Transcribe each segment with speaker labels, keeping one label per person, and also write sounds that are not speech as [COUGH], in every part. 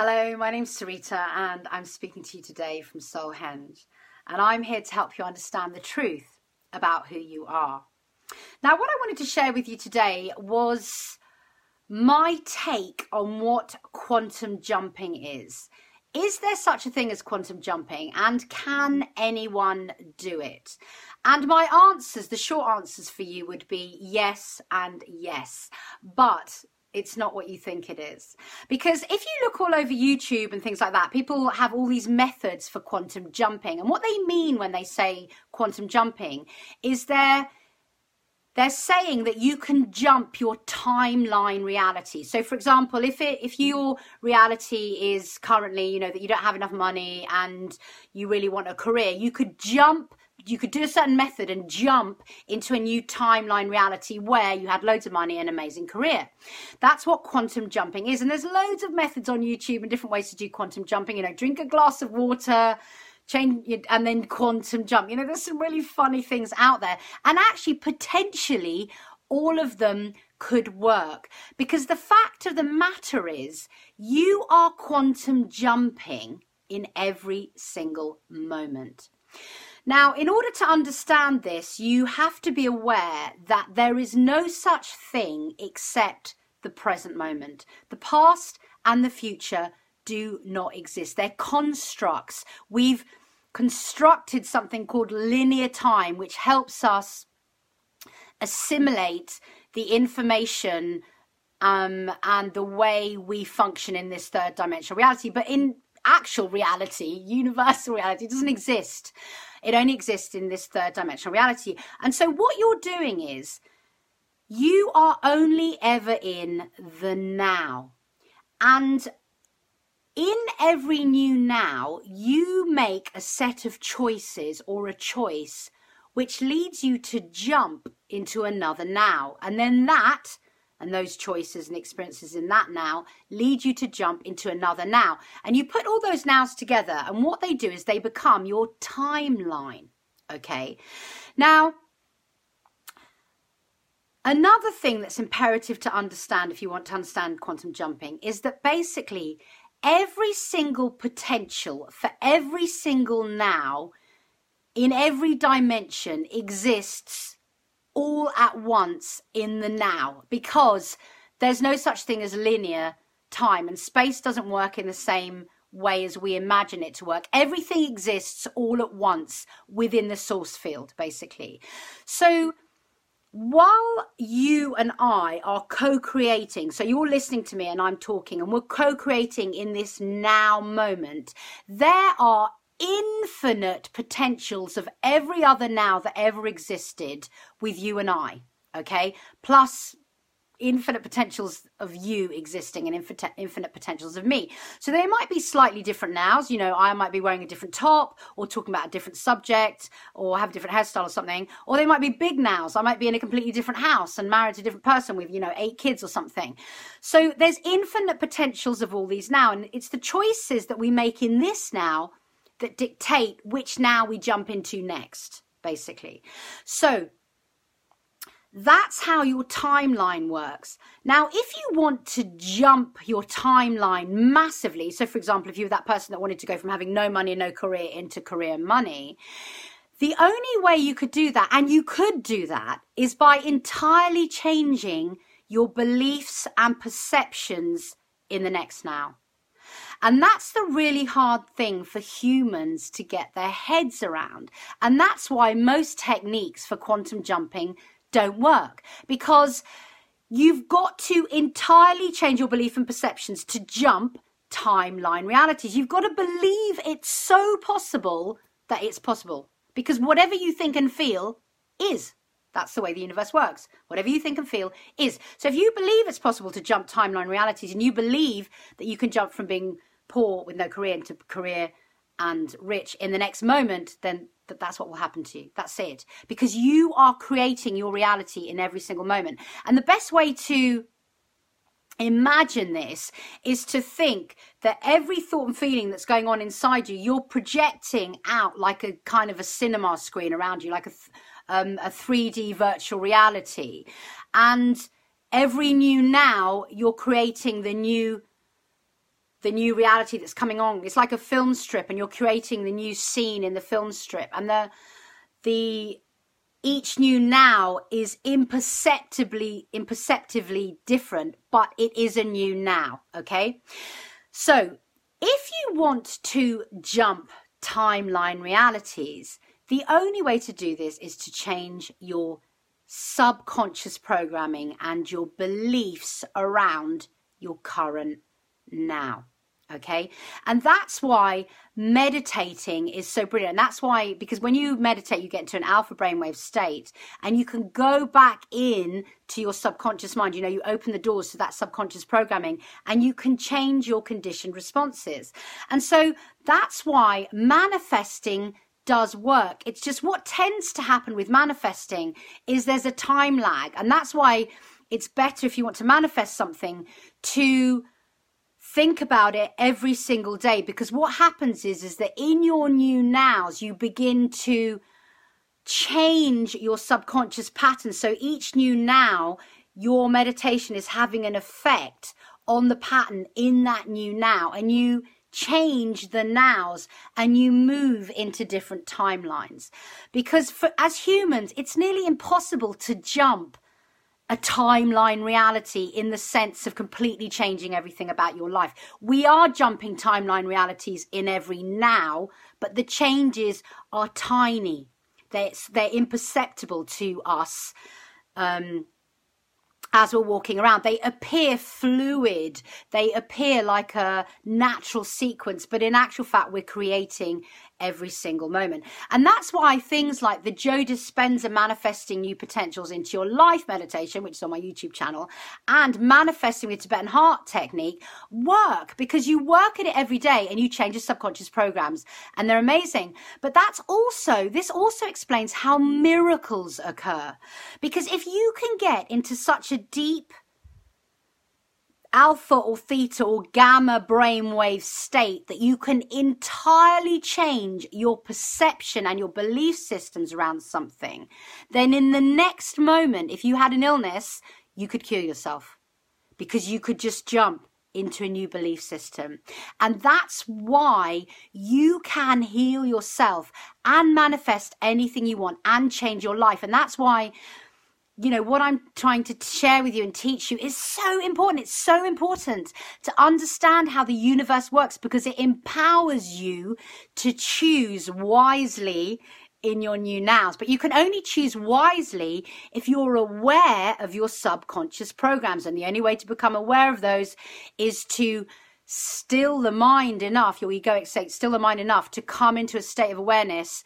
Speaker 1: Hello, my name's Sarita, and I'm speaking to you today from Soulhenge. And I'm here to help you understand the truth about who you are. Now, what I wanted to share with you today was my take on what quantum jumping is. Is there such a thing as quantum jumping, and can anyone do it? And my answers, the short answers for you would be yes and yes. But it's not what you think it is. Because if you look all over YouTube and things like that, people have all these methods for quantum jumping. And what they mean when they say quantum jumping is they're they're saying that you can jump your timeline reality. So for example, if it if your reality is currently, you know, that you don't have enough money and you really want a career, you could jump you could do a certain method and jump into a new timeline reality where you had loads of money and amazing career. That's what quantum jumping is. And there's loads of methods on YouTube and different ways to do quantum jumping. You know, drink a glass of water, change and then quantum jump. You know, there's some really funny things out there. And actually potentially all of them could work because the fact of the matter is you are quantum jumping in every single moment. Now, in order to understand this, you have to be aware that there is no such thing except the present moment. The past and the future do not exist. They're constructs. We've constructed something called linear time, which helps us assimilate the information um, and the way we function in this third dimensional reality. But in actual reality, [LAUGHS] universal reality, doesn't exist. It only exists in this third dimensional reality. And so what you're doing is you are only ever in the now. And in every new now, you make a set of choices or a choice which leads you to jump into another now. And then that and those choices and experiences in that now lead you to jump into another now. And you put all those nows together, and what they do is they become your timeline. Okay. Now, another thing that's imperative to understand if you want to understand quantum jumping is that basically every single potential for every single now in every dimension exists all at once in the now because there's no such thing as linear time and space doesn't work in the same way as we imagine it to work. Everything exists all at once within the source field, basically. So while you and I are co creating, so you're listening to me and I'm talking, and we're co creating in this now moment, there are infinite potentials of every other now that ever existed with you and I, okay? Plus infinite potentials of you existing and infinite, potentials of me. So they might be slightly different nows. You know, I might be wearing a different top or talking about a different subject or have a different hairstyle or something. Or they might be big nows. I might be in a completely different house and married to a different person with, you know, eight kids or something. So there's infinite potentials of all these now. And it's the choices that we make in this now that dictate which now we jump into next, basically. So that's how your timeline works. Now, if you want to jump your timeline massively, so for example, if you were that person that wanted to go from having no money no career into career money, the only way you could do that, and you could do that, is by entirely changing your beliefs and perceptions in the next now. And that's the really hard thing for humans to get their heads around. And that's why most techniques for quantum jumping don't work because you've got to entirely change your belief and perceptions to jump timeline realities. You've got to believe it's so possible that it's possible because whatever you think and feel is. That's the way the universe works. Whatever you think and feel is. So if you believe it's possible to jump timeline realities and you believe that you can jump from being poor with no career into career and rich in the next moment, then that that's what will happen to you. That's it. Because you are creating your reality in every single moment. And the best way to imagine this is to think that every thought and feeling that's going on inside you, you're projecting out like a kind of a cinema screen around you, like a, um, a 3D virtual reality. And every new now, you're creating the new the new reality that's coming on. It's like a film strip, and you're creating the new scene in the film strip, and the the each new now is imperceptibly imperceptibly different, but it is a new now. Okay, so if you want to jump timeline realities, the only way to do this is to change your subconscious programming and your beliefs around your current now. Okay. And that's why meditating is so brilliant. And that's why, because when you meditate, you get into an alpha brainwave state and you can go back in to your subconscious mind. You know, you open the doors to that subconscious programming and you can change your conditioned responses. And so that's why manifesting does work. It's just what tends to happen with manifesting is there's a time lag. And that's why it's better if you want to manifest something to think about it every single day because what happens is is that in your new nows you begin to change your subconscious pattern. So each new now your meditation is having an effect on the pattern in that new now and you change the nows and you move into different timelines. Because for as humans it's nearly impossible to jump a timeline reality in the sense of completely changing everything about your life. We are jumping timeline realities in every now, but the changes are tiny. They're, they're imperceptible to us. Um, as we're walking around. They appear fluid, they appear like a natural sequence, but in actual fact, we're creating every single moment. And that's why things like the Joe Dispenza manifesting new potentials into your life meditation, which is on my YouTube channel, and manifesting with Tibetan heart technique work because you work at it every day and you change your subconscious programs and they're amazing. But that's also, this also explains how miracles occur. Because if you can get into such a deep alpha or theta or gamma brainwave state that you can entirely change your perception and your belief systems around something, then in the next moment, if you had an illness, you could cure yourself because you could just jump into a new belief system. And that's why you can heal yourself and manifest anything you want and change your life. And that's why you know what i'm trying to share with you and teach you is so important. It's so important to understand how the universe works because it empowers you to choose wisely in your new nows. But you can only choose wisely if you're aware of your subconscious programs. And the only way to become aware of those is to still the mind enough your egoic state still the mind enough to come into a state of awareness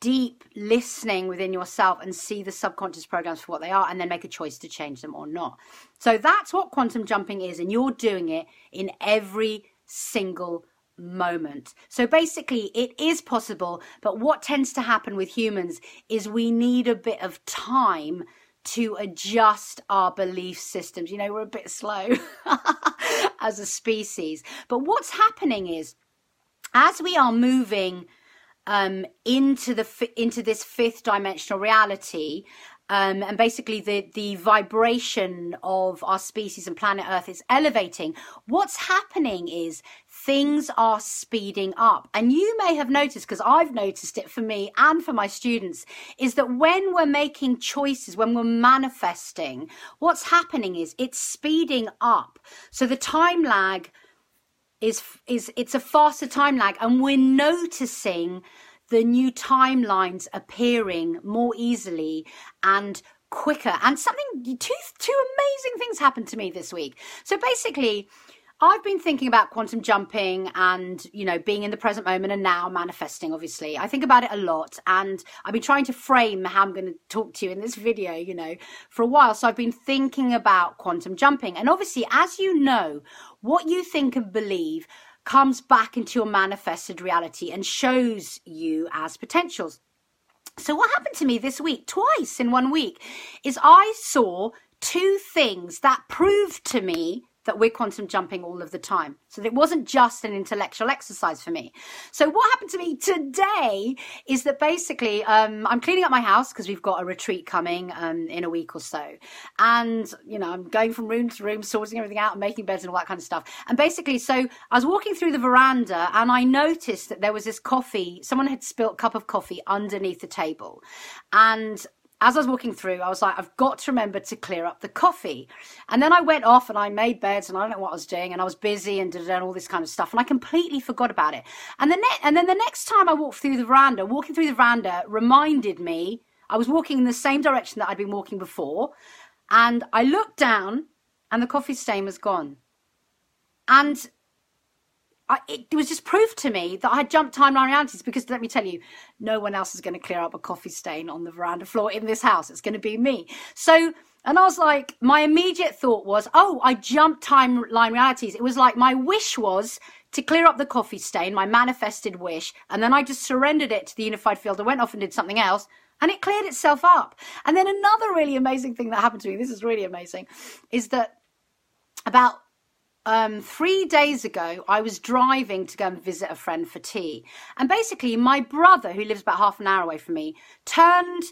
Speaker 1: deep listening within yourself and see the subconscious programs for what they are and then make a choice to change them or not. So that's what quantum jumping is, and you're doing it in every single moment. So basically, it is possible, but what tends to happen with humans is we need a bit of time to adjust our belief systems. You know, we're a bit slow [LAUGHS] as a species. But what's happening is as we are moving um, into the into this fifth dimensional reality. Um, and basically, the the vibration of our species and planet Earth is elevating. What's happening is things are speeding up, and you may have noticed because I've noticed it for me and for my students is that when we're making choices, when we're manifesting, what's happening is it's speeding up. So the time lag is is it's a faster time lag. And we're noticing the new timelines appearing more easily and quicker. And something two two amazing things happened to me this week. So basically I've been thinking about quantum jumping and, you know, being in the present moment and now manifesting, obviously. I think about it a lot and I've been trying to frame how I'm going to talk to you in this video, you know, for a while. So I've been thinking about quantum jumping. And obviously, as you know, what you think and believe comes back into your manifested reality and shows you as potentials. So, what happened to me this week, twice in one week, is I saw two things that proved to me that we're quantum jumping all of the time. So it wasn't just an intellectual exercise for me. So what happened to me today is that basically um, I'm cleaning up my house because we've got a retreat coming um, in a week or so. And, you know, I'm going from room to room, sorting everything out, and making beds and all that kind of stuff. And basically, so I was walking through the veranda and I noticed that there was this coffee, someone had spilt a cup of coffee underneath the table. And as I was walking through, I was like, I've got to remember to clear up the coffee. And then I went off and I made beds and I don't know what I was doing and I was busy and did all this kind of stuff and I completely forgot about it. And the ne- and then the next time I walked through the veranda, walking through the veranda reminded me I was walking in the same direction that I'd been walking before, and I looked down and the coffee stain was gone. And I, it was just proof to me that I had jumped timeline realities because let me tell you, no one else is going to clear up a coffee stain on the veranda floor in this house. It's going to be me. So, and I was like, my immediate thought was, oh, I jumped timeline realities. It was like my wish was to clear up the coffee stain, my manifested wish, and then I just surrendered it to the unified field. I went off and did something else, and it cleared itself up. And then another really amazing thing that happened to me, this is really amazing, is that about um, three days ago, I was driving to go and visit a friend for tea. And basically, my brother, who lives about half an hour away from me, turned,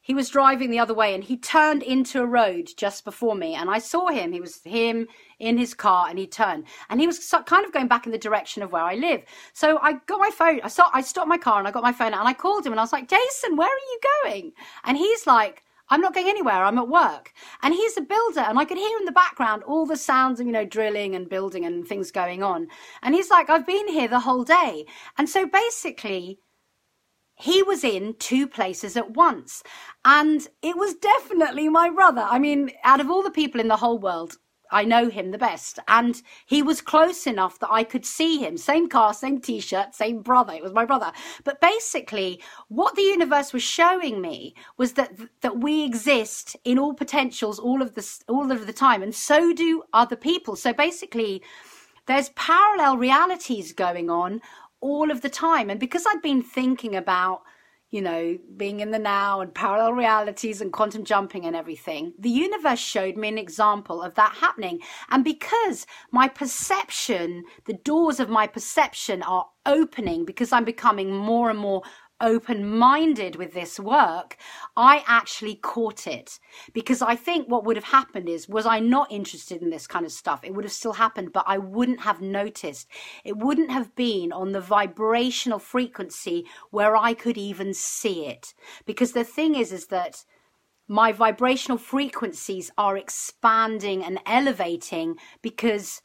Speaker 1: he was driving the other way and he turned into a road just before me. And I saw him, he was him in his car and he turned. And he was kind of going back in the direction of where I live. So I got my phone, I, saw, I stopped my car and I got my phone out and I called him and I was like, Jason, where are you going? And he's like, I'm not going anywhere. I'm at work. And he's a builder. And I could hear in the background all the sounds of, you know, drilling and building and things going on. And he's like, I've been here the whole day. And so basically, he was in two places at once. And it was definitely my brother. I mean, out of all the people in the whole world, I know him the best. And he was close enough that I could see him. Same car, same t shirt, same brother. It was my brother. But basically, what the universe was showing me was that, that we exist in all potentials all of the, all of the time. And so do other people. So basically, there's parallel realities going on all of the time. And because I'd been thinking about you know, being in the now and parallel realities and quantum jumping and everything, the universe showed me an example of that happening. And because my perception, the doors of my perception are opening because I'm becoming more and more open minded with this work, I actually caught it. Because I think what would have happened is, was I not interested in this kind of stuff, it would have still happened, but I wouldn't have noticed. It wouldn't have been on the vibrational frequency where I could even see it. Because the thing is, is that my vibrational frequencies are expanding and elevating because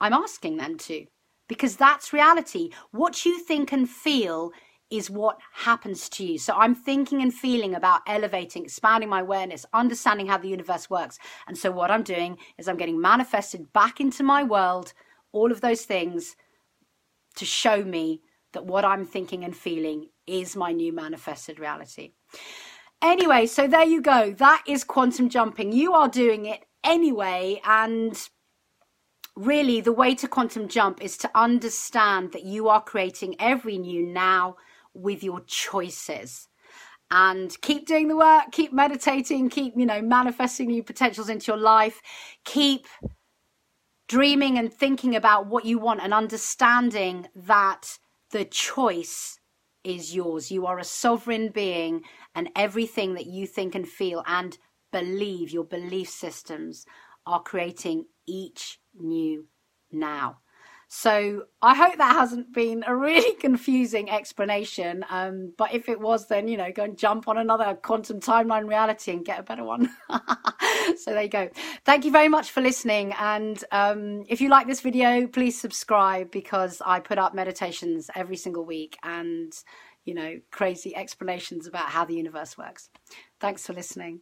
Speaker 1: I'm asking them to. Because that's reality. What you think and feel is what happens to you. So I'm thinking and feeling about elevating, expanding my awareness, understanding how the universe works. And so what I'm doing is I'm getting manifested back into my world, all of those things to show me that what I'm thinking and feeling is my new manifested reality. Anyway, so there you go. That is quantum jumping. You are doing it anyway. And really, the way to quantum jump is to understand that you are creating every new now with your choices. And keep doing the work keep meditating keep you know manifesting new potentials into your life. Keep dreaming and thinking about what you want and understanding that the choice is yours. You are a sovereign being and everything that you think and feel and believe your belief systems are creating each new now so I hope that hasn't been a really [LAUGHS] confusing explanation. Um, but if it was, then, you know, go and jump on another quantum timeline reality and get a better one. [LAUGHS] so there you go. Thank you very much for listening. And um, if you like this video, please subscribe because I put up meditations every single week and, you know, crazy explanations about how the universe works. Thanks for listening.